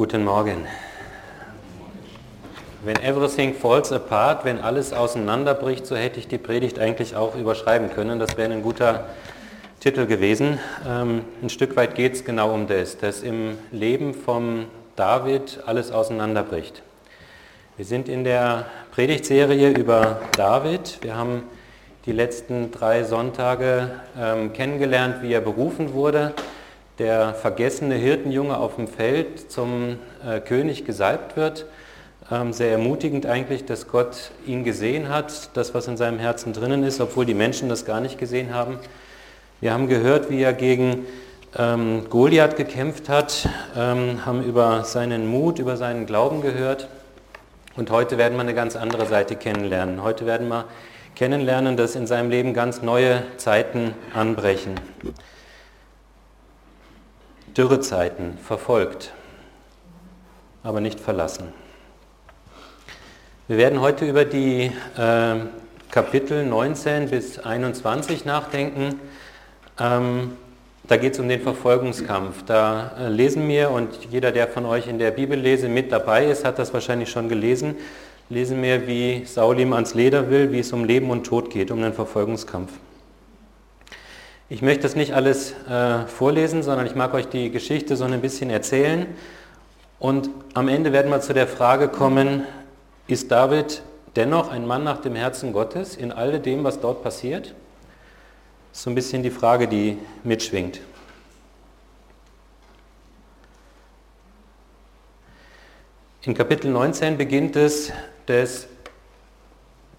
Guten Morgen. Wenn everything falls apart, wenn alles auseinanderbricht, so hätte ich die Predigt eigentlich auch überschreiben können. Das wäre ein guter Titel gewesen. Ähm, ein Stück weit geht es genau um das, dass im Leben von David alles auseinanderbricht. Wir sind in der Predigtserie über David. Wir haben die letzten drei Sonntage ähm, kennengelernt, wie er berufen wurde der vergessene Hirtenjunge auf dem Feld zum äh, König gesalbt wird. Ähm, sehr ermutigend eigentlich, dass Gott ihn gesehen hat, das, was in seinem Herzen drinnen ist, obwohl die Menschen das gar nicht gesehen haben. Wir haben gehört, wie er gegen ähm, Goliath gekämpft hat, ähm, haben über seinen Mut, über seinen Glauben gehört. Und heute werden wir eine ganz andere Seite kennenlernen. Heute werden wir kennenlernen, dass in seinem Leben ganz neue Zeiten anbrechen. Dürrezeiten verfolgt, aber nicht verlassen. Wir werden heute über die äh, Kapitel 19 bis 21 nachdenken. Ähm, da geht es um den Verfolgungskampf. Da äh, lesen wir, und jeder, der von euch in der Bibellese mit dabei ist, hat das wahrscheinlich schon gelesen, lesen wir, wie Saul ihm ans Leder will, wie es um Leben und Tod geht, um den Verfolgungskampf. Ich möchte das nicht alles äh, vorlesen, sondern ich mag euch die Geschichte so ein bisschen erzählen. Und am Ende werden wir zu der Frage kommen, ist David dennoch ein Mann nach dem Herzen Gottes in all dem, was dort passiert? So ein bisschen die Frage, die mitschwingt. In Kapitel 19 beginnt es, dass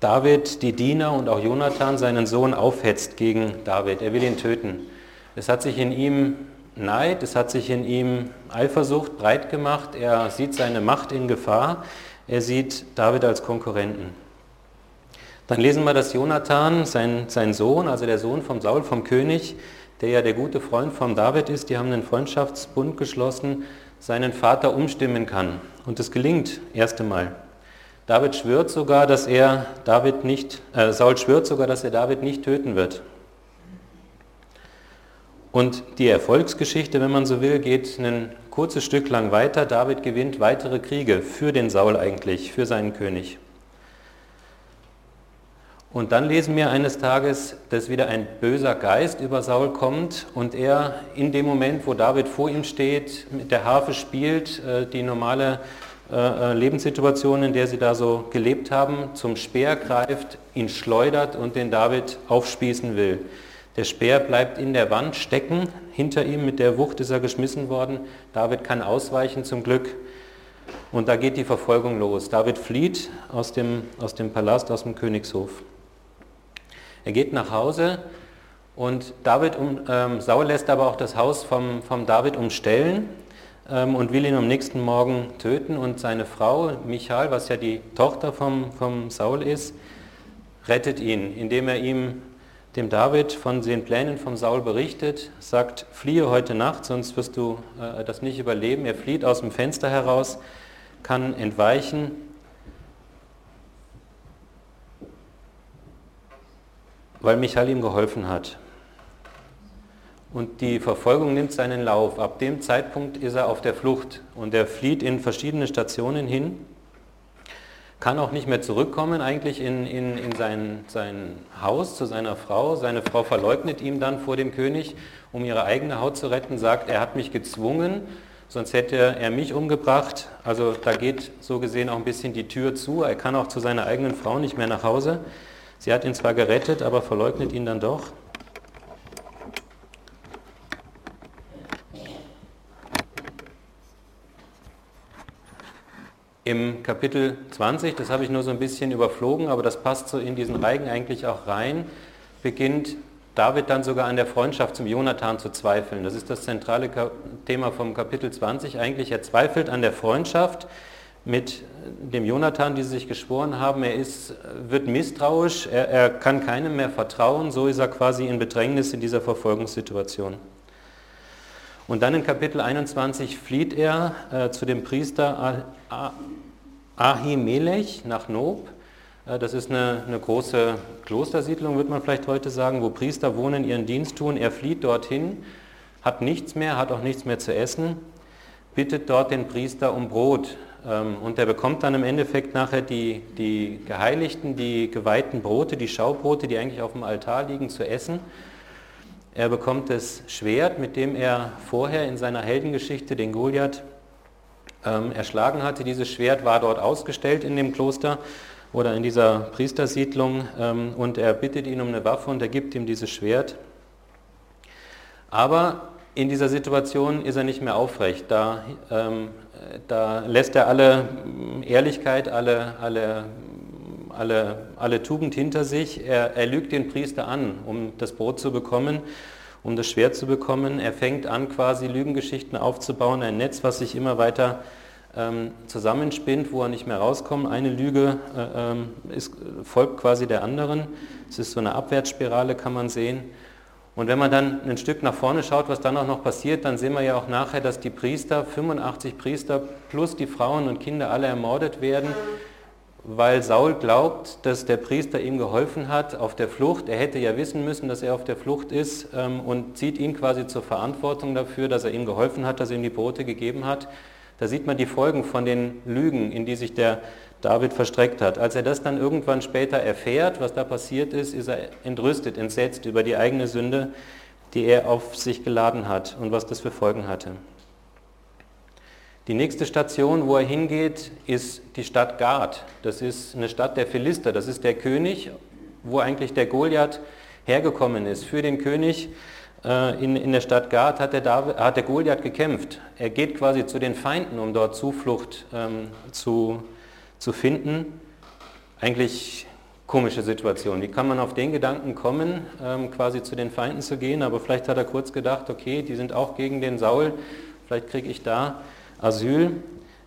David die Diener und auch Jonathan seinen Sohn aufhetzt gegen David. Er will ihn töten. Es hat sich in ihm Neid, es hat sich in ihm Eifersucht breit gemacht. Er sieht seine Macht in Gefahr. Er sieht David als Konkurrenten. Dann lesen wir, dass Jonathan, sein, sein Sohn, also der Sohn vom Saul, vom König, der ja der gute Freund von David ist, die haben einen Freundschaftsbund geschlossen, seinen Vater umstimmen kann. Und das gelingt erst einmal. David schwört sogar, dass er David nicht, äh, Saul schwört sogar, dass er David nicht töten wird. Und die Erfolgsgeschichte, wenn man so will, geht ein kurzes Stück lang weiter. David gewinnt weitere Kriege für den Saul eigentlich, für seinen König. Und dann lesen wir eines Tages, dass wieder ein böser Geist über Saul kommt und er in dem Moment, wo David vor ihm steht, mit der Harfe spielt, äh, die normale äh, äh, Lebenssituation, in der sie da so gelebt haben, zum Speer greift, ihn schleudert und den David aufspießen will. Der Speer bleibt in der Wand stecken, hinter ihm mit der Wucht ist er geschmissen worden. David kann ausweichen zum Glück. Und da geht die Verfolgung los. David flieht aus dem, aus dem Palast, aus dem Königshof. Er geht nach Hause und David um, ähm, Saul lässt aber auch das Haus vom, vom David umstellen und will ihn am nächsten Morgen töten. Und seine Frau, Michael, was ja die Tochter vom, vom Saul ist, rettet ihn, indem er ihm, dem David, von den Plänen vom Saul berichtet, sagt, fliehe heute Nacht, sonst wirst du äh, das nicht überleben. Er flieht aus dem Fenster heraus, kann entweichen. weil Michael ihm geholfen hat. Und die Verfolgung nimmt seinen Lauf. Ab dem Zeitpunkt ist er auf der Flucht und er flieht in verschiedene Stationen hin, kann auch nicht mehr zurückkommen eigentlich in, in, in sein, sein Haus zu seiner Frau. Seine Frau verleugnet ihm dann vor dem König, um ihre eigene Haut zu retten, sagt, er hat mich gezwungen, sonst hätte er mich umgebracht. Also da geht so gesehen auch ein bisschen die Tür zu. Er kann auch zu seiner eigenen Frau nicht mehr nach Hause. Sie hat ihn zwar gerettet, aber verleugnet ihn dann doch. Im Kapitel 20, das habe ich nur so ein bisschen überflogen, aber das passt so in diesen Reigen eigentlich auch rein, beginnt David dann sogar an der Freundschaft zum Jonathan zu zweifeln. Das ist das zentrale Thema vom Kapitel 20 eigentlich. Er zweifelt an der Freundschaft mit dem Jonathan, die sie sich geschworen haben. Er ist, wird misstrauisch, er, er kann keinem mehr vertrauen, so ist er quasi in Bedrängnis in dieser Verfolgungssituation. Und dann in Kapitel 21 flieht er äh, zu dem Priester Ahimelech nach Nob. Äh, das ist eine, eine, große Klostersiedlung, würde man vielleicht heute sagen, wo Priester wohnen, ihren Dienst tun. Er flieht dorthin, hat nichts mehr, hat auch nichts mehr zu essen. bittet dort den Priester um Brot. Ähm, und er bekommt dann im Endeffekt nachher die, die geheiligten, die geweihten Brote, die Schaubrote, die eigentlich auf dem Altar liegen, zu essen. Er bekommt das Schwert, mit dem er vorher in seiner Heldengeschichte den Goliath ähm, erschlagen hatte. Dieses Schwert war dort ausgestellt in dem Kloster oder in dieser Priestersiedlung ähm, und er bittet ihn um eine Waffe und er gibt ihm dieses Schwert. Aber in dieser Situation ist er nicht mehr aufrecht. Da, ähm, da lässt er alle Ehrlichkeit, alle, alle, alle, alle Tugend hinter sich. Er, er lügt den Priester an, um das Brot zu bekommen, um das Schwert zu bekommen. Er fängt an, quasi Lügengeschichten aufzubauen, ein Netz, was sich immer weiter ähm, zusammenspinnt, wo er nicht mehr rauskommt. Eine Lüge äh, ähm, ist, folgt quasi der anderen. Es ist so eine Abwärtsspirale, kann man sehen. Und wenn man dann ein Stück nach vorne schaut, was dann auch noch passiert, dann sehen wir ja auch nachher, dass die Priester, 85 Priester plus die Frauen und Kinder alle ermordet werden, weil Saul glaubt, dass der Priester ihm geholfen hat auf der Flucht. Er hätte ja wissen müssen, dass er auf der Flucht ist ähm, und zieht ihn quasi zur Verantwortung dafür, dass er ihm geholfen hat, dass er ihm die Brote gegeben hat. Da sieht man die Folgen von den Lügen, in die sich der David verstreckt hat. Als er das dann irgendwann später erfährt, was da passiert ist, ist er entrüstet, entsetzt über die eigene Sünde, die er auf sich geladen hat und was das für Folgen hatte. Die nächste Station, wo er hingeht, ist die Stadt Gad. Das ist eine Stadt der Philister. Das ist der König, wo eigentlich der Goliath hergekommen ist. Für den König äh, in, in der Stadt Gad hat der, David, hat der Goliath gekämpft. Er geht quasi zu den Feinden, um dort Zuflucht ähm, zu, zu finden. Eigentlich komische Situation. Wie kann man auf den Gedanken kommen, ähm, quasi zu den Feinden zu gehen? Aber vielleicht hat er kurz gedacht, okay, die sind auch gegen den Saul, vielleicht kriege ich da Asyl,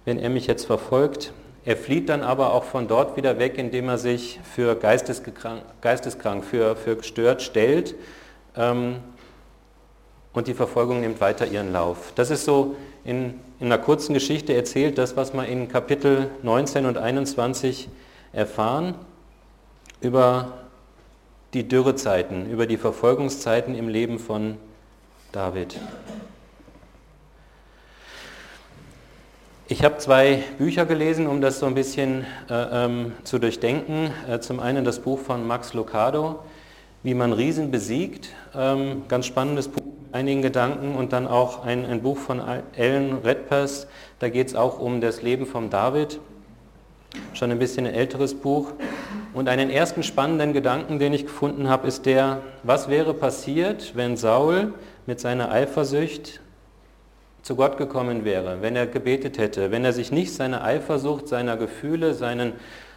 wenn er mich jetzt verfolgt. Er flieht dann aber auch von dort wieder weg, indem er sich für geisteskrank, für, für gestört stellt. Ähm, und die Verfolgung nimmt weiter ihren Lauf. Das ist so in, in einer kurzen Geschichte erzählt, das, was wir in Kapitel 19 und 21 erfahren über die Dürrezeiten, über die Verfolgungszeiten im Leben von David. Ich habe zwei Bücher gelesen, um das so ein bisschen äh, ähm, zu durchdenken. Äh, zum einen das Buch von Max Lucado, Wie man Riesen besiegt. Ähm, ganz spannendes Buch einigen Gedanken und dann auch ein, ein Buch von Ellen Redpath, da geht es auch um das Leben von David, schon ein bisschen ein älteres Buch. Und einen ersten spannenden Gedanken, den ich gefunden habe, ist der, was wäre passiert, wenn Saul mit seiner Eifersucht zu Gott gekommen wäre, wenn er gebetet hätte, wenn er sich nicht seiner Eifersucht, seiner Gefühle, seinen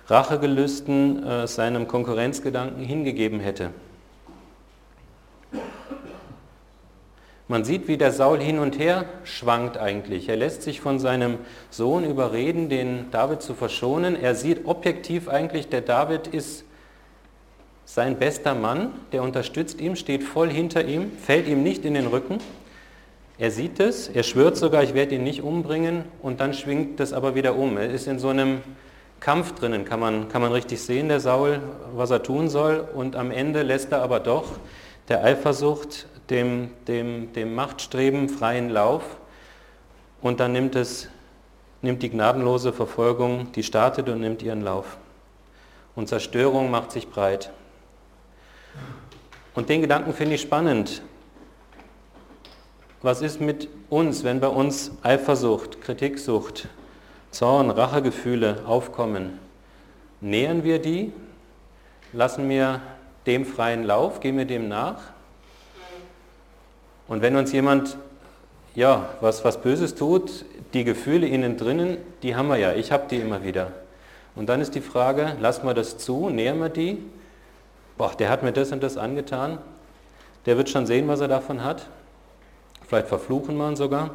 Rachegelüsten, äh, seinem Konkurrenzgedanken hingegeben hätte. Man sieht, wie der Saul hin und her schwankt eigentlich. Er lässt sich von seinem Sohn überreden, den David zu verschonen. Er sieht objektiv eigentlich, der David ist sein bester Mann, der unterstützt ihn, steht voll hinter ihm, fällt ihm nicht in den Rücken. Er sieht es, er schwört sogar, ich werde ihn nicht umbringen und dann schwingt das aber wieder um. Er ist in so einem Kampf drinnen, kann man, kann man richtig sehen, der Saul, was er tun soll und am Ende lässt er aber doch der Eifersucht dem, dem, dem Machtstreben freien Lauf und dann nimmt es nimmt die gnadenlose Verfolgung, die startet und nimmt ihren Lauf. Und Zerstörung macht sich breit. Und den Gedanken finde ich spannend. Was ist mit uns, wenn bei uns Eifersucht, Kritiksucht, Zorn, Rachegefühle aufkommen? Nähern wir die? Lassen wir dem freien Lauf? Gehen wir dem nach? Und wenn uns jemand ja, was, was Böses tut, die Gefühle innen drinnen, die haben wir ja, ich habe die immer wieder. Und dann ist die Frage, lassen wir das zu, nähern wir die? Boah, der hat mir das und das angetan. Der wird schon sehen, was er davon hat. Vielleicht verfluchen ihn sogar.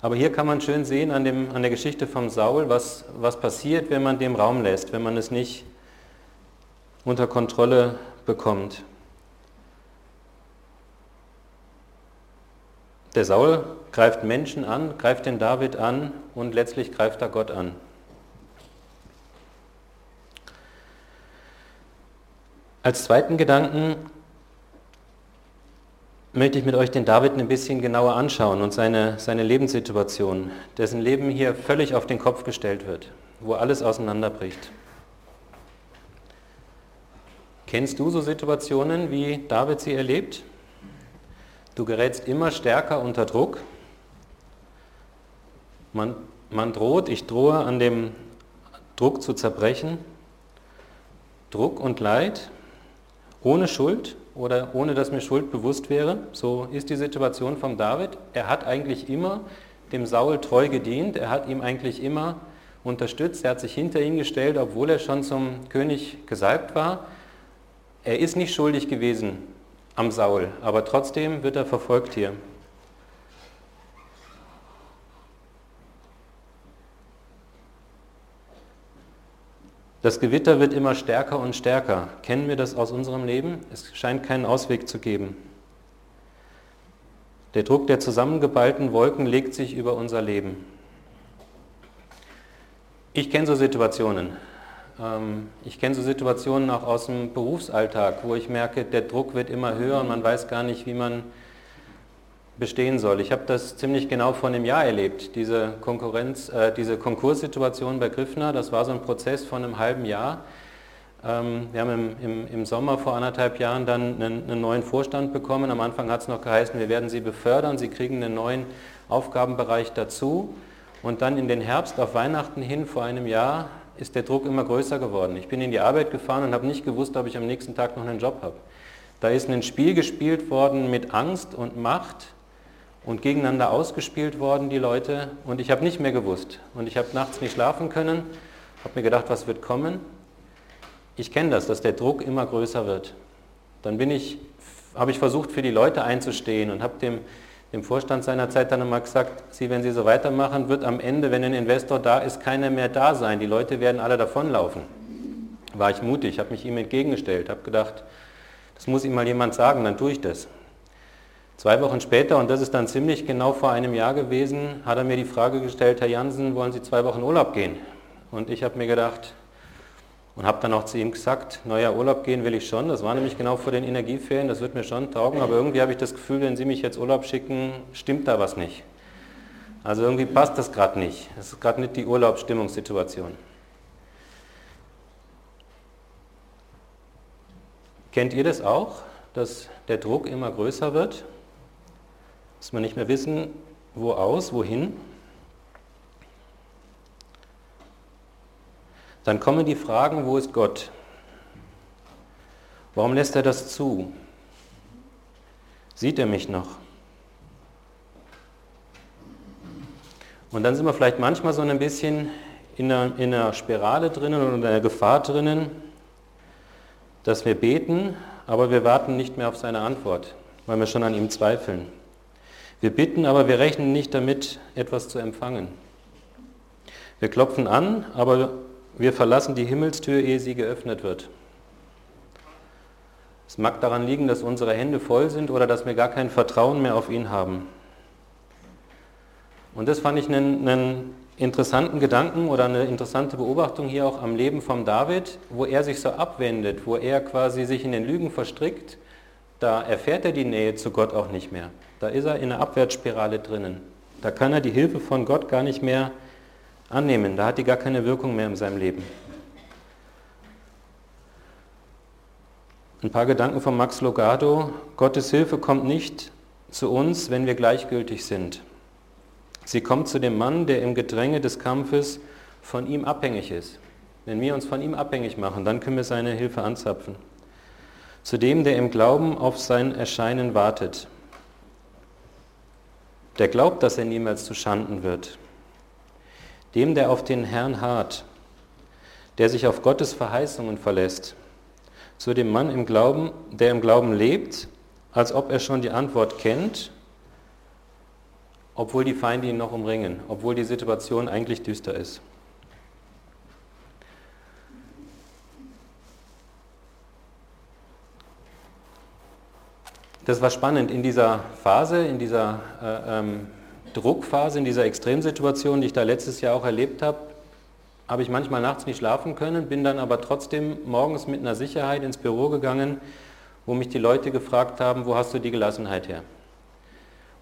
Aber hier kann man schön sehen an, dem, an der Geschichte vom Saul, was, was passiert, wenn man dem Raum lässt, wenn man es nicht unter Kontrolle bekommt. Der Saul greift Menschen an, greift den David an und letztlich greift er Gott an. Als zweiten Gedanken möchte ich mit euch den David ein bisschen genauer anschauen und seine, seine Lebenssituation, dessen Leben hier völlig auf den Kopf gestellt wird, wo alles auseinanderbricht. Kennst du so Situationen, wie David sie erlebt? Du gerätst immer stärker unter Druck. Man, man droht, ich drohe an dem Druck zu zerbrechen. Druck und Leid ohne Schuld oder ohne dass mir Schuld bewusst wäre. So ist die Situation vom David. Er hat eigentlich immer dem Saul treu gedient. Er hat ihm eigentlich immer unterstützt. Er hat sich hinter ihn gestellt, obwohl er schon zum König gesalbt war. Er ist nicht schuldig gewesen am Saul, aber trotzdem wird er verfolgt hier. Das Gewitter wird immer stärker und stärker. Kennen wir das aus unserem Leben? Es scheint keinen Ausweg zu geben. Der Druck der zusammengeballten Wolken legt sich über unser Leben. Ich kenne so Situationen. Ähm, ich kenne so Situationen auch aus dem Berufsalltag, wo ich merke, der Druck wird immer höher und man weiß gar nicht, wie man bestehen soll. Ich habe das ziemlich genau vor einem Jahr erlebt, diese Konkurrenz, äh, diese Konkurssituation bei Griffner. Das war so ein Prozess von einem halben Jahr. Ähm, wir haben im, im, im, Sommer vor anderthalb Jahren dann einen, einen neuen Vorstand bekommen. Am Anfang hat es noch geheißen, wir werden Sie befördern, Sie kriegen einen neuen Aufgabenbereich dazu. Und dann in den Herbst auf Weihnachten hin vor einem Jahr ist der Druck immer größer geworden. Ich bin in die Arbeit gefahren und habe nicht gewusst, ob ich am nächsten Tag noch einen Job habe. Da ist ein Spiel gespielt worden mit Angst und Macht und gegeneinander ausgespielt worden, die Leute. Und ich habe nicht mehr gewusst. Und ich habe nachts nicht schlafen können, habe mir gedacht, was wird kommen. Ich kenne das, dass der Druck immer größer wird. Dann ich, habe ich versucht, für die Leute einzustehen und habe dem dem Vorstand seinerzeit dann einmal gesagt, Sie, wenn Sie so weitermachen, wird am Ende, wenn ein Investor da ist, keiner mehr da sein. Die Leute werden alle davonlaufen. War ich mutig, habe mich ihm entgegengestellt, habe gedacht, das muss ihm mal jemand sagen, dann tue ich das. Zwei Wochen später, und das ist dann ziemlich genau vor einem Jahr gewesen, hat er mir die Frage gestellt, Herr Jansen, wollen Sie zwei Wochen Urlaub gehen? Und ich habe mir gedacht, und habe dann auch zu ihm gesagt, naja, Urlaub gehen will ich schon, das war nämlich genau vor den Energieferien, das wird mir schon taugen, aber irgendwie habe ich das Gefühl, wenn Sie mich jetzt Urlaub schicken, stimmt da was nicht. Also irgendwie passt das gerade nicht. Das ist gerade nicht die Urlaubsstimmungssituation. Kennt ihr das auch, dass der Druck immer größer wird? Dass wir nicht mehr wissen, wo aus, wohin? Dann kommen die Fragen, wo ist Gott? Warum lässt er das zu? Sieht er mich noch? Und dann sind wir vielleicht manchmal so ein bisschen in einer, in einer Spirale drinnen oder in einer Gefahr drinnen, dass wir beten, aber wir warten nicht mehr auf seine Antwort, weil wir schon an ihm zweifeln. Wir bitten, aber wir rechnen nicht damit, etwas zu empfangen. Wir klopfen an, aber wir verlassen die Himmelstür, ehe sie geöffnet wird. Es mag daran liegen, dass unsere Hände voll sind oder dass wir gar kein Vertrauen mehr auf ihn haben. Und das fand ich einen, einen interessanten Gedanken oder eine interessante Beobachtung hier auch am Leben von David, wo er sich so abwendet, wo er quasi sich in den Lügen verstrickt, da erfährt er die Nähe zu Gott auch nicht mehr. Da ist er in einer Abwärtsspirale drinnen. Da kann er die Hilfe von Gott gar nicht mehr annehmen. Da hat die gar keine Wirkung mehr in seinem Leben. Ein paar Gedanken von Max Logado. Gottes Hilfe kommt nicht zu uns, wenn wir gleichgültig sind. Sie kommt zu dem Mann, der im Gedränge des Kampfes von ihm abhängig ist. Wenn wir uns von ihm abhängig machen, dann können wir seine Hilfe anzapfen. Zu dem, der im Glauben auf sein Erscheinen wartet. Der glaubt, dass er niemals zu Schanden wird. Dem, der auf den Herrn harrt, der sich auf Gottes Verheißungen verlässt, zu dem Mann im Glauben, der im Glauben lebt, als ob er schon die Antwort kennt, obwohl die Feinde ihn noch umringen, obwohl die Situation eigentlich düster ist. Das war spannend in dieser Phase, in dieser äh, ähm, Druckphase, in dieser Extremsituation, die ich da letztes Jahr auch erlebt habe, habe ich manchmal nachts nicht schlafen können, bin dann aber trotzdem morgens mit einer Sicherheit ins Büro gegangen wo mich die Leute gefragt haben, wo hast du die Gelassenheit her?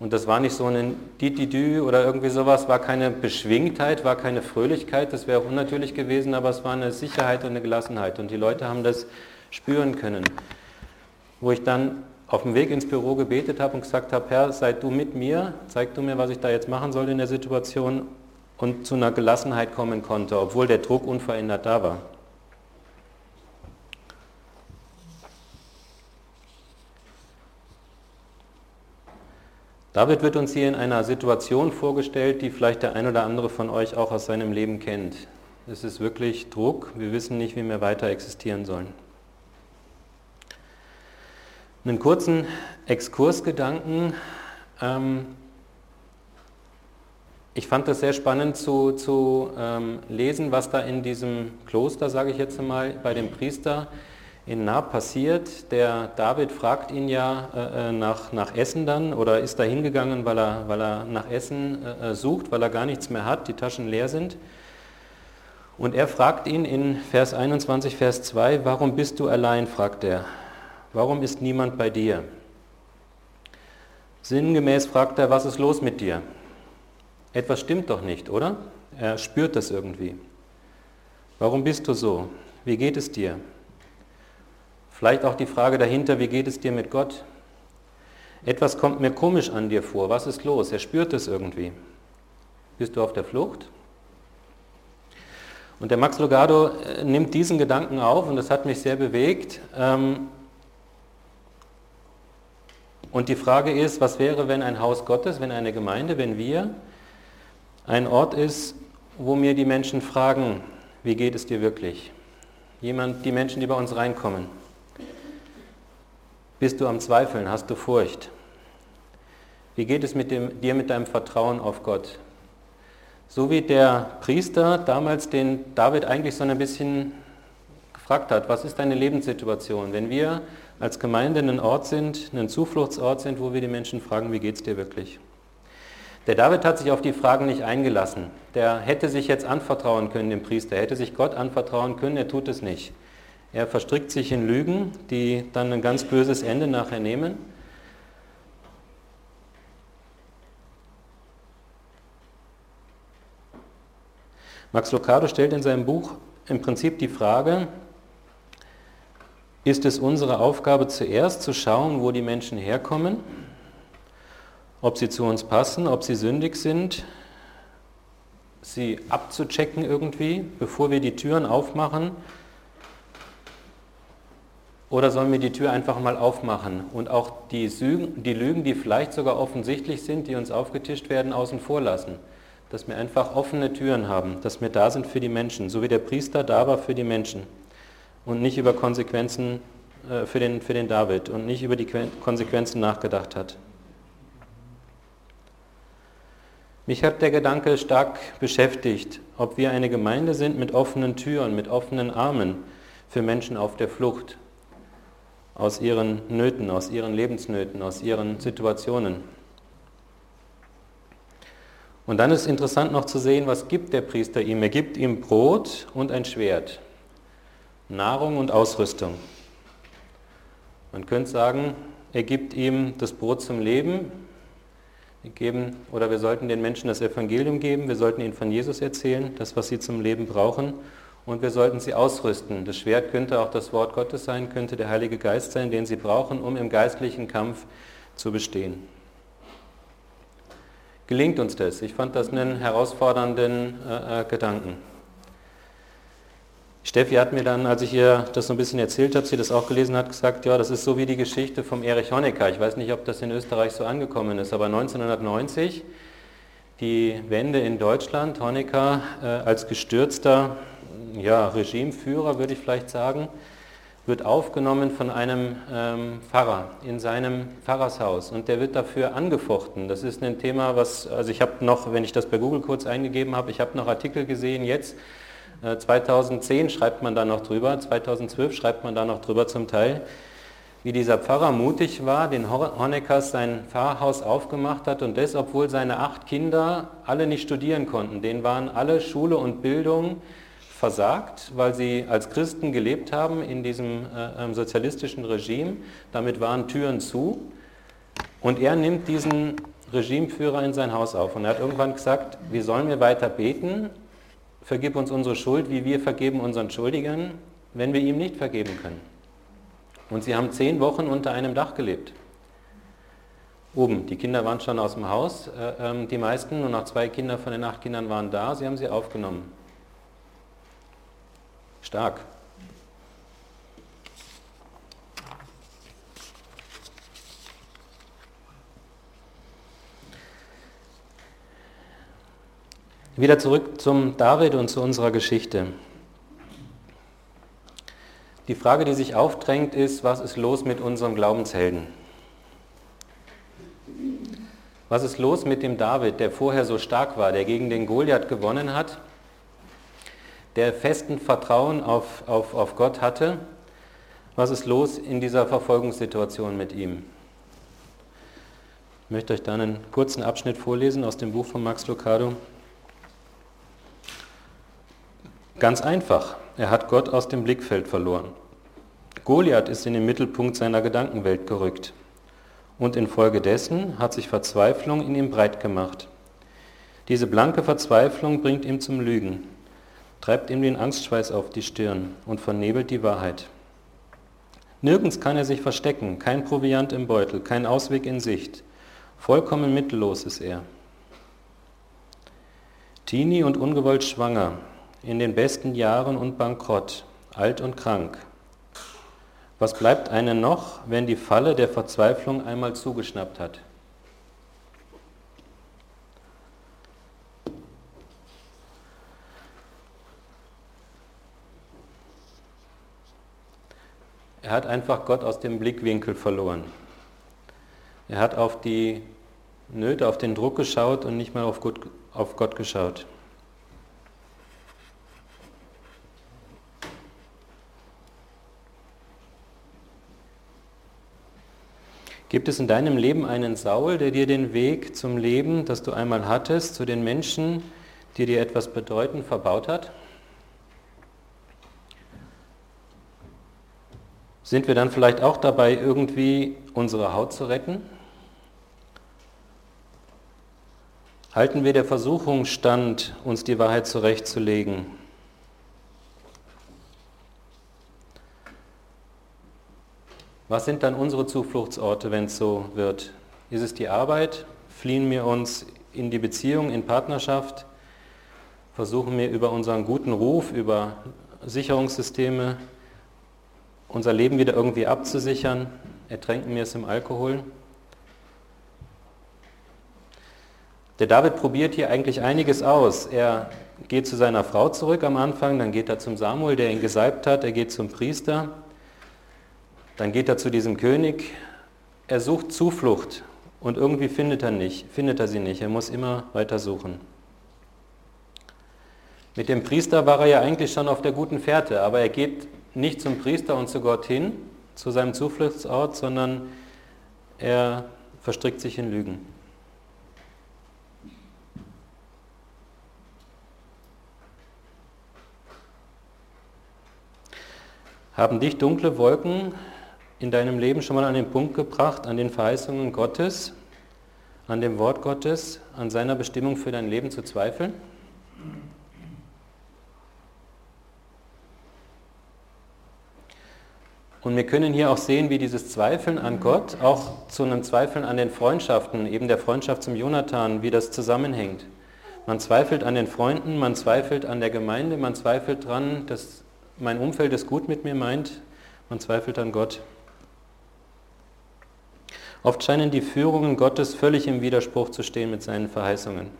Und das war nicht so ein Ditidü oder irgendwie sowas, war keine Beschwingtheit, war keine Fröhlichkeit, das wäre auch unnatürlich gewesen, aber es war eine Sicherheit und eine Gelassenheit. Und die Leute haben das spüren können. Wo ich dann auf dem Weg ins Büro gebetet habe und gesagt habe, Herr, sei du mit mir, zeig du mir, was ich da jetzt machen soll in der Situation und zu einer Gelassenheit kommen konnte, obwohl der Druck unverändert da war. David wird uns hier in einer Situation vorgestellt, die vielleicht der ein oder andere von euch auch aus seinem Leben kennt. Es ist wirklich Druck, wir wissen nicht, wie wir weiter existieren sollen. Einen kurzen Exkursgedanken. Ähm, ich fand das sehr spannend zu, zu ähm, lesen, was da in diesem Kloster, sage ich jetzt mal, bei dem Priester in Nah passiert. Der David fragt ihn ja äh, äh, nach, nach Essen dann oder ist da hingegangen, weil er, weil er nach Essen äh, äh, sucht, weil er gar nichts mehr hat, die Taschen leer sind. Und er fragt ihn in Vers 21, Vers 2, warum bist du allein, fragt er. Warum ist niemand bei dir? Sinngemäß fragt er, was ist los mit dir? Etwas stimmt doch nicht, oder? Er spürt das irgendwie. Warum bist du so? Wie geht es dir? Vielleicht auch die Frage dahinter, wie geht es dir mit Gott? Etwas kommt mir komisch an dir vor. Was ist los? Er spürt es irgendwie. Bist du auf der Flucht? Und der Max Logado äh, nimmt diesen Gedanken auf und das hat mich sehr bewegt. Ähm, und die Frage ist, was wäre, wenn ein Haus Gottes, wenn eine Gemeinde, wenn wir ein Ort ist, wo mir die Menschen fragen, wie geht es dir wirklich? Jemand, die Menschen, die bei uns reinkommen. Bist du am Zweifeln? Hast du Furcht? Wie geht es mit dem, dir mit deinem Vertrauen auf Gott? So wie der Priester damals den David eigentlich so ein bisschen gefragt hat, was ist deine Lebenssituation? Wenn wir als Gemeinde ein Ort sind, ein Zufluchtsort sind, wo wir die Menschen fragen, wie geht es dir wirklich? Der David hat sich auf die Fragen nicht eingelassen. Der hätte sich jetzt anvertrauen können, dem Priester, er hätte sich Gott anvertrauen können, er tut es nicht. Er verstrickt sich in Lügen, die dann ein ganz böses Ende nachher nehmen. Max Lucado stellt in seinem Buch im Prinzip die Frage, ist es unsere Aufgabe zuerst zu schauen, wo die Menschen herkommen, ob sie zu uns passen, ob sie sündig sind, sie abzuchecken irgendwie, bevor wir die Türen aufmachen? Oder sollen wir die Tür einfach mal aufmachen und auch die, Sügen, die Lügen, die vielleicht sogar offensichtlich sind, die uns aufgetischt werden, außen vor lassen? Dass wir einfach offene Türen haben, dass wir da sind für die Menschen, so wie der Priester da war für die Menschen und nicht über Konsequenzen äh, für den, für den David und nicht über die Konsequenzen nachgedacht hat. Mich hat der Gedanke stark beschäftigt, ob wir eine Gemeinde sind mit offenen Türen, mit offenen Armen für Menschen auf der Flucht aus ihren Nöten, aus ihren Lebensnöten, aus ihren Situationen. Und dann ist interessant noch zu sehen, was gibt der Priester ihm? Er gibt ihm Brot und ein Schwert. Nahrung und Ausrüstung. Man könnte sagen, er gibt ihm das Brot zum Leben. Wir geben, oder wir sollten den Menschen das Evangelium geben, wir sollten ihnen von Jesus erzählen, das, was sie zum Leben brauchen, und wir sollten sie ausrüsten. Das Schwert könnte auch das Wort Gottes sein, könnte der Heilige Geist sein, den sie brauchen, um im geistlichen Kampf zu bestehen. Gelingt uns das? Ich fand das einen herausfordernden äh, äh Gedanken. Steffi hat mir dann, als ich ihr das so ein bisschen erzählt habe, sie das auch gelesen hat, gesagt, ja, das ist so wie die Geschichte vom Erich Honecker. Ich weiß nicht, ob das in Österreich so angekommen ist, aber 1990, die Wende in Deutschland, Honecker äh, als gestürzter ja, Regimeführer, würde ich vielleicht sagen, wird aufgenommen von einem ähm, Pfarrer in seinem Pfarrershaus und der wird dafür angefochten. Das ist ein Thema, was, also ich habe noch, wenn ich das bei Google kurz eingegeben habe, ich habe noch Artikel gesehen jetzt, 2010 äh, schreibt man da noch drüber, 2012 schreibt man da noch drüber zum Teil, wie dieser Pfarrer mutig war, den Honeckers sein Pfarrhaus aufgemacht hat und das, obwohl seine acht Kinder alle nicht studieren konnten. Denen waren alle Schule und Bildung versagt, weil sie als Christen gelebt haben in diesem äh, ähm, sozialistischen Regime. Damit waren Türen zu. Und er nimmt diesen Regimeführer in sein Haus auf. Und er hat irgendwann gesagt, wie sollen wir weiter beten? Vergib uns unsere Schuld, wie wir vergeben unseren Schuldigern, wenn wir ihm nicht vergeben können. Und sie haben zehn Wochen unter einem Dach gelebt. Oben, die Kinder waren schon aus dem Haus, äh, äh, die meisten, nur noch zwei Kinder von den acht Kindern waren da, sie haben sie aufgenommen. Stark. Wieder zurück zum David und zu unserer Geschichte. Die Frage, die sich aufdrängt, ist, was ist los mit unserem Glaubenshelden? Was ist los mit dem David, der vorher so stark war, der gegen den Goliath gewonnen hat, der festen Vertrauen auf, auf, auf Gott hatte? Was ist los in dieser Verfolgungssituation mit ihm? Ich möchte euch da einen kurzen Abschnitt vorlesen aus dem Buch von Max Lucado. Ganz einfach, er hat Gott aus dem Blickfeld verloren. Goliath ist in den Mittelpunkt seiner Gedankenwelt gerückt. Und infolgedessen hat sich Verzweiflung in ihm breit gemacht. Diese blanke Verzweiflung bringt ihm zum Lügen, treibt ihm den Angstschweiß auf die Stirn und vernebelt die Wahrheit. Nirgends kann er sich verstecken, kein Proviant im Beutel, kein Ausweg in Sicht. Vollkommen mittellos ist er. Teenie und ungewollt schwanger, in den besten Jahren und bankrott, alt und krank. Was bleibt einem noch, wenn die Falle der Verzweiflung einmal zugeschnappt hat? Er hat einfach Gott aus dem Blickwinkel verloren. Er hat auf die Nöte, auf den Druck geschaut und nicht mal auf Gott, auf Gott geschaut. Gibt es in deinem Leben einen Saul, der dir den Weg zum Leben, das du einmal hattest, zu den Menschen, die dir etwas bedeuten, verbaut hat? Sind wir dann vielleicht auch dabei, irgendwie unsere Haut zu retten? Halten wir der Versuchung stand, uns die Wahrheit zurechtzulegen? Was sind dann unsere Zufluchtsorte, wenn es so wird? Ist es die Arbeit? Fliehen wir uns in die Beziehung, in Partnerschaft? Versuchen wir über unseren guten Ruf, über Sicherungssysteme unser Leben wieder irgendwie abzusichern? Ertränken wir es im Alkohol? Der David probiert hier eigentlich einiges aus. Er geht zu seiner Frau zurück am Anfang, dann geht er zum Samuel, der ihn gesalbt hat, er geht zum Priester. Dann geht er zu diesem König, er sucht Zuflucht und irgendwie findet er, nicht, findet er sie nicht. Er muss immer weiter suchen. Mit dem Priester war er ja eigentlich schon auf der guten Fährte, aber er geht nicht zum Priester und zu Gott hin, zu seinem Zufluchtsort, sondern er verstrickt sich in Lügen. Haben dich dunkle Wolken in deinem Leben schon mal an den Punkt gebracht, an den Verheißungen Gottes, an dem Wort Gottes, an seiner Bestimmung für dein Leben zu zweifeln? Und wir können hier auch sehen, wie dieses Zweifeln an Gott auch zu einem Zweifeln an den Freundschaften, eben der Freundschaft zum Jonathan, wie das zusammenhängt. Man zweifelt an den Freunden, man zweifelt an der Gemeinde, man zweifelt daran, dass mein Umfeld es gut mit mir meint, man zweifelt an Gott. Oft scheinen die Führungen Gottes völlig im Widerspruch zu stehen mit seinen Verheißungen.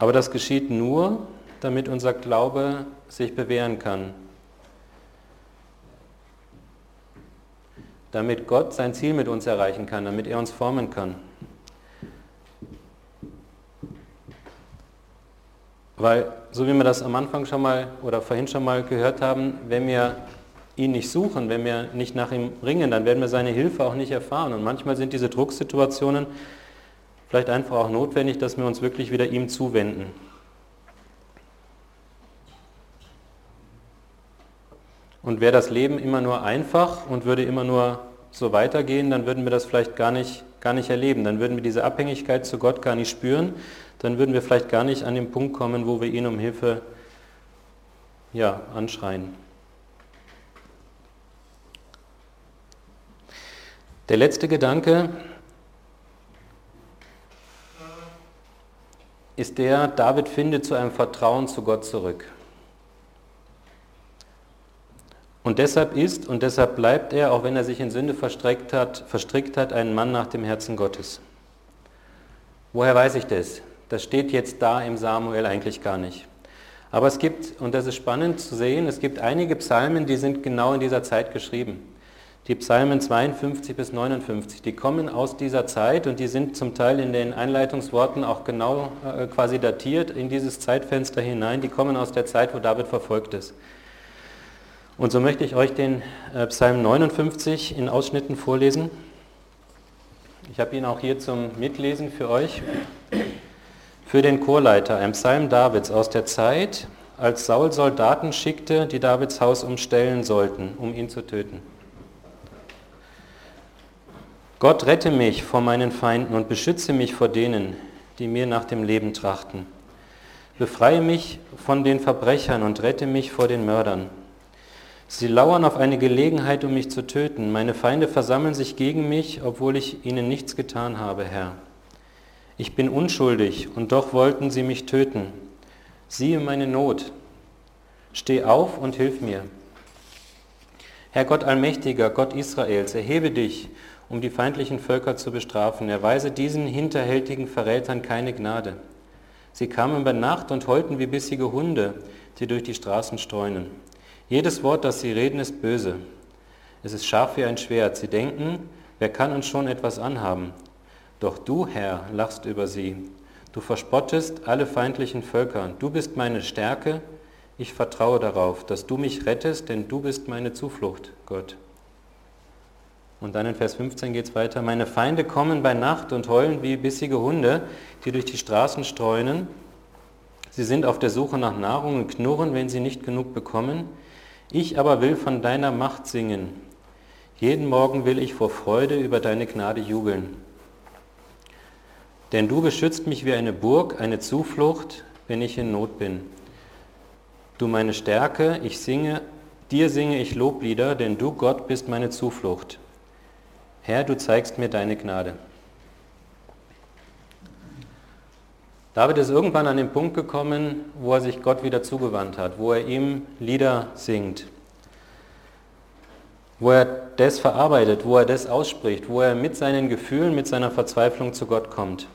Aber das geschieht nur, damit unser Glaube sich bewähren kann. Damit Gott sein Ziel mit uns erreichen kann, damit er uns formen kann. Weil, so wie wir das am Anfang schon mal oder vorhin schon mal gehört haben, wenn wir ihn nicht suchen, wenn wir nicht nach ihm ringen, dann werden wir seine Hilfe auch nicht erfahren. Und manchmal sind diese Drucksituationen vielleicht einfach auch notwendig, dass wir uns wirklich wieder ihm zuwenden. Und wäre das Leben immer nur einfach und würde immer nur so weitergehen, dann würden wir das vielleicht gar nicht, gar nicht erleben. Dann würden wir diese Abhängigkeit zu Gott gar nicht spüren. Dann würden wir vielleicht gar nicht an den Punkt kommen, wo wir ihn um Hilfe ja, anschreien. Der letzte Gedanke ist der, David findet zu einem Vertrauen zu Gott zurück. Und deshalb ist und deshalb bleibt er, auch wenn er sich in Sünde verstrickt hat, verstrickt hat, ein Mann nach dem Herzen Gottes. Woher weiß ich das? Das steht jetzt da im Samuel eigentlich gar nicht. Aber es gibt, und das ist spannend zu sehen, es gibt einige Psalmen, die sind genau in dieser Zeit geschrieben. Die Psalmen 52 bis 59, die kommen aus dieser Zeit und die sind zum Teil in den Einleitungsworten auch genau äh, quasi datiert in dieses Zeitfenster hinein. Die kommen aus der Zeit, wo David verfolgt ist. Und so möchte ich euch den äh, Psalm 59 in Ausschnitten vorlesen. Ich habe ihn auch hier zum Mitlesen für euch für den Chorleiter, ein Psalm Davids aus der Zeit, als Saul Soldaten schickte, die Davids Haus umstellen sollten, um ihn zu töten. Gott rette mich vor meinen Feinden und beschütze mich vor denen, die mir nach dem Leben trachten. Befreie mich von den Verbrechern und rette mich vor den Mördern. Sie lauern auf eine Gelegenheit, um mich zu töten. Meine Feinde versammeln sich gegen mich, obwohl ich ihnen nichts getan habe, Herr. Ich bin unschuldig und doch wollten sie mich töten. Siehe meine Not. Steh auf und hilf mir. Herr Gott Allmächtiger, Gott Israels, erhebe dich, um die feindlichen Völker zu bestrafen. Erweise diesen hinterhältigen Verrätern keine Gnade. Sie kamen bei Nacht und heulten wie bissige Hunde, die durch die Straßen streunen. Jedes Wort, das sie reden, ist böse. Es ist scharf wie ein Schwert. Sie denken, wer kann uns schon etwas anhaben? Doch du, Herr, lachst über sie. Du verspottest alle feindlichen Völker. Du bist meine Stärke. Ich vertraue darauf, dass du mich rettest, denn du bist meine Zuflucht, Gott. Und dann in Vers 15 geht es weiter. Meine Feinde kommen bei Nacht und heulen wie bissige Hunde, die durch die Straßen streunen. Sie sind auf der Suche nach Nahrung und knurren, wenn sie nicht genug bekommen. Ich aber will von deiner Macht singen. Jeden Morgen will ich vor Freude über deine Gnade jubeln. Denn du beschützt mich wie eine Burg, eine Zuflucht, wenn ich in Not bin. Du meine Stärke, ich singe, dir singe ich Loblieder, denn du Gott bist meine Zuflucht. Herr, du zeigst mir deine Gnade. David ist irgendwann an den Punkt gekommen, wo er sich Gott wieder zugewandt hat, wo er ihm Lieder singt, wo er das verarbeitet, wo er das ausspricht, wo er mit seinen Gefühlen, mit seiner Verzweiflung zu Gott kommt.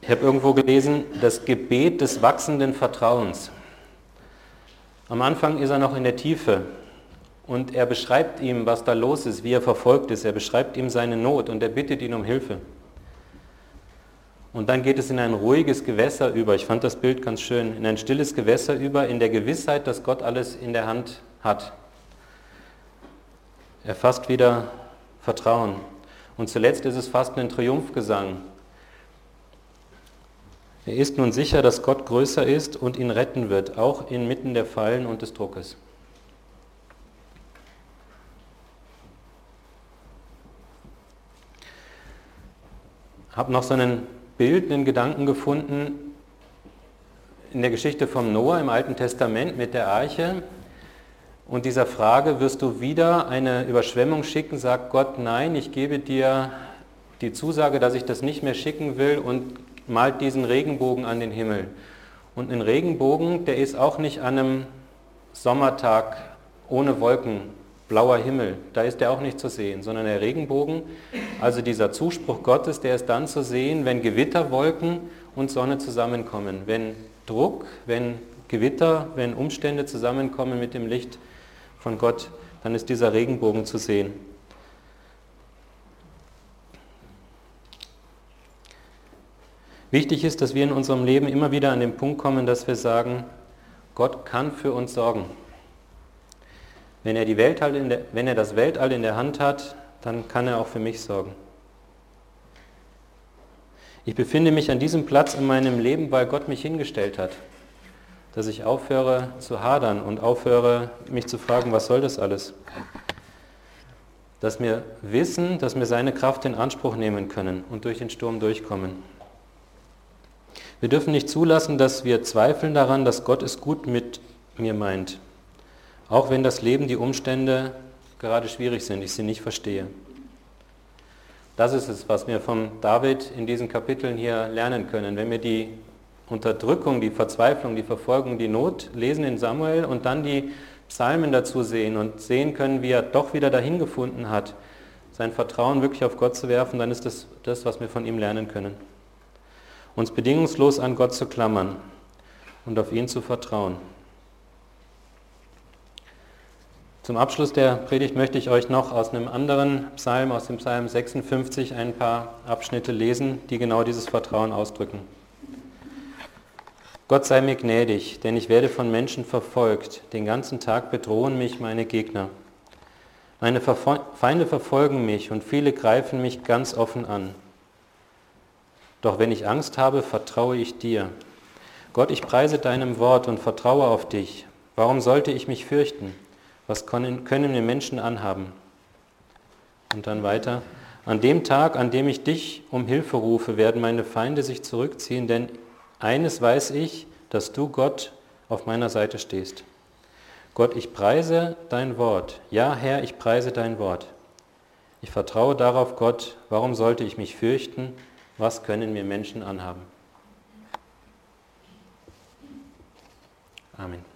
Ich habe irgendwo gelesen, das Gebet des wachsenden Vertrauens. Am Anfang ist er noch in der Tiefe und er beschreibt ihm, was da los ist, wie er verfolgt ist. Er beschreibt ihm seine Not und er bittet ihn um Hilfe. Und dann geht es in ein ruhiges Gewässer über. Ich fand das Bild ganz schön. In ein stilles Gewässer über, in der Gewissheit, dass Gott alles in der Hand hat. Er fasst wieder Vertrauen. Und zuletzt ist es fast ein Triumphgesang. Er ist nun sicher, dass Gott größer ist und ihn retten wird, auch inmitten der Fallen und des Druckes. Ich habe noch so einen Bild, einen Gedanken gefunden in der Geschichte vom Noah im Alten Testament mit der Arche und dieser Frage, wirst du wieder eine Überschwemmung schicken, sagt Gott, nein, ich gebe dir die Zusage, dass ich das nicht mehr schicken will und malt diesen Regenbogen an den Himmel. Und ein Regenbogen, der ist auch nicht an einem Sommertag ohne Wolken, blauer Himmel, da ist der auch nicht zu sehen, sondern der Regenbogen, also dieser Zuspruch Gottes, der ist dann zu sehen, wenn Gewitterwolken und Sonne zusammenkommen, wenn Druck, wenn Gewitter, wenn Umstände zusammenkommen mit dem Licht von Gott, dann ist dieser Regenbogen zu sehen. Wichtig ist, dass wir in unserem Leben immer wieder an den Punkt kommen, dass wir sagen, Gott kann für uns sorgen. Wenn er, die Weltall in der, wenn er das Weltall in der Hand hat, dann kann er auch für mich sorgen. Ich befinde mich an diesem Platz in meinem Leben, weil Gott mich hingestellt hat. Dass ich aufhöre zu hadern und aufhöre mich zu fragen, was soll das alles? Dass wir wissen, dass wir seine Kraft in Anspruch nehmen können und durch den Sturm durchkommen. Wir dürfen nicht zulassen, dass wir zweifeln daran, dass Gott es gut mit mir meint. Auch wenn das Leben, die Umstände gerade schwierig sind, ich sie nicht verstehe. Das ist es, was wir von David in diesen Kapiteln hier lernen können. Wenn wir die Unterdrückung, die Verzweiflung, die Verfolgung, die Not lesen in Samuel und dann die Psalmen dazu sehen und sehen können, wie er doch wieder dahin gefunden hat, sein Vertrauen wirklich auf Gott zu werfen, dann ist das das, was wir von ihm lernen können. Uns bedingungslos an Gott zu klammern und auf ihn zu vertrauen. Zum Abschluss der Predigt möchte ich euch noch aus einem anderen Psalm, aus dem Psalm 56, ein paar Abschnitte lesen, die genau dieses Vertrauen ausdrücken. Gott sei mir gnädig, denn ich werde von Menschen verfolgt. Den ganzen Tag bedrohen mich meine Gegner. Meine Feinde verfolgen mich und viele greifen mich ganz offen an. Doch wenn ich Angst habe, vertraue ich dir. Gott, ich preise deinem Wort und vertraue auf dich. Warum sollte ich mich fürchten? Was können, können wir Menschen anhaben? Und dann weiter. An dem Tag, an dem ich dich um Hilfe rufe, werden meine Feinde sich zurückziehen, denn eines weiß ich, dass du Gott auf meiner Seite stehst. Gott, ich preise dein Wort. Ja, Herr, ich preise dein Wort. Ich vertraue darauf, Gott, warum sollte ich mich fürchten? Was können mir Menschen anhaben? Amen.